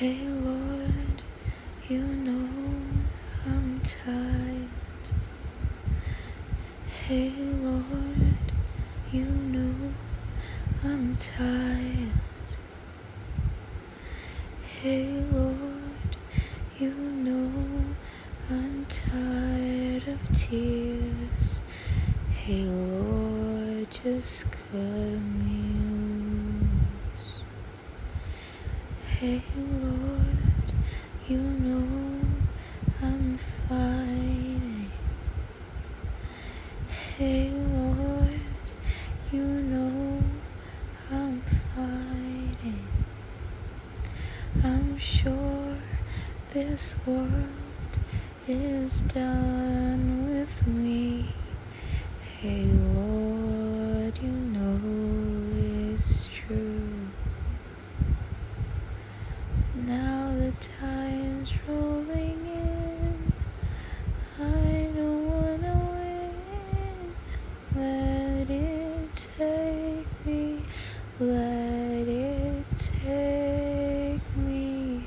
Hey Lord, you know I'm tired. Hey Lord, you know I'm tired. Hey Lord, you know I'm tired of tears. Hey Lord, just cut me Hey Lord, you know I'm fighting. Hey Lord, you know I'm fighting. I'm sure this world is done with me. Hey Lord, the time's rolling in. I don't wanna win. Let it take me. Let it take me.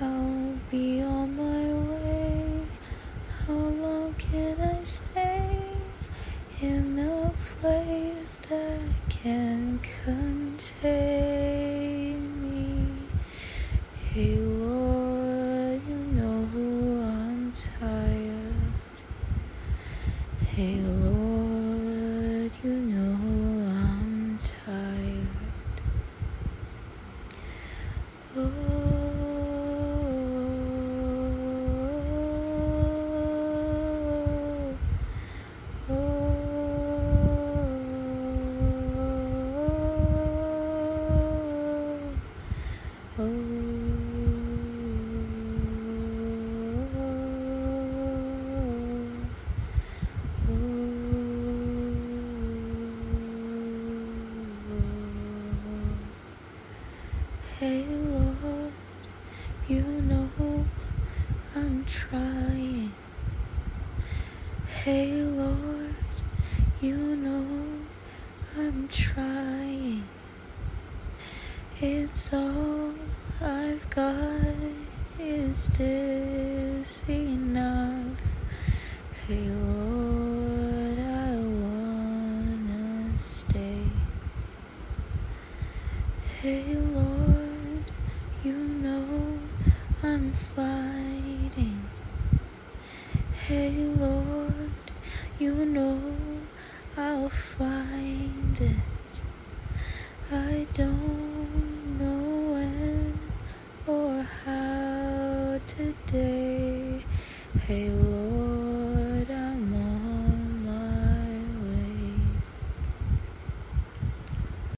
I'll be on my way. How long can I stay in a place that can contain Hey Lord, you know I'm tired. Oh, oh, Hey Lord, you know I'm trying. Hey Lord, you know I'm trying. It's all I've got. Is this enough? Hey Lord, I wanna stay. Hey Lord, you know I'm fighting. Hey Lord, you know I'll find it. I don't know when or how today. Hey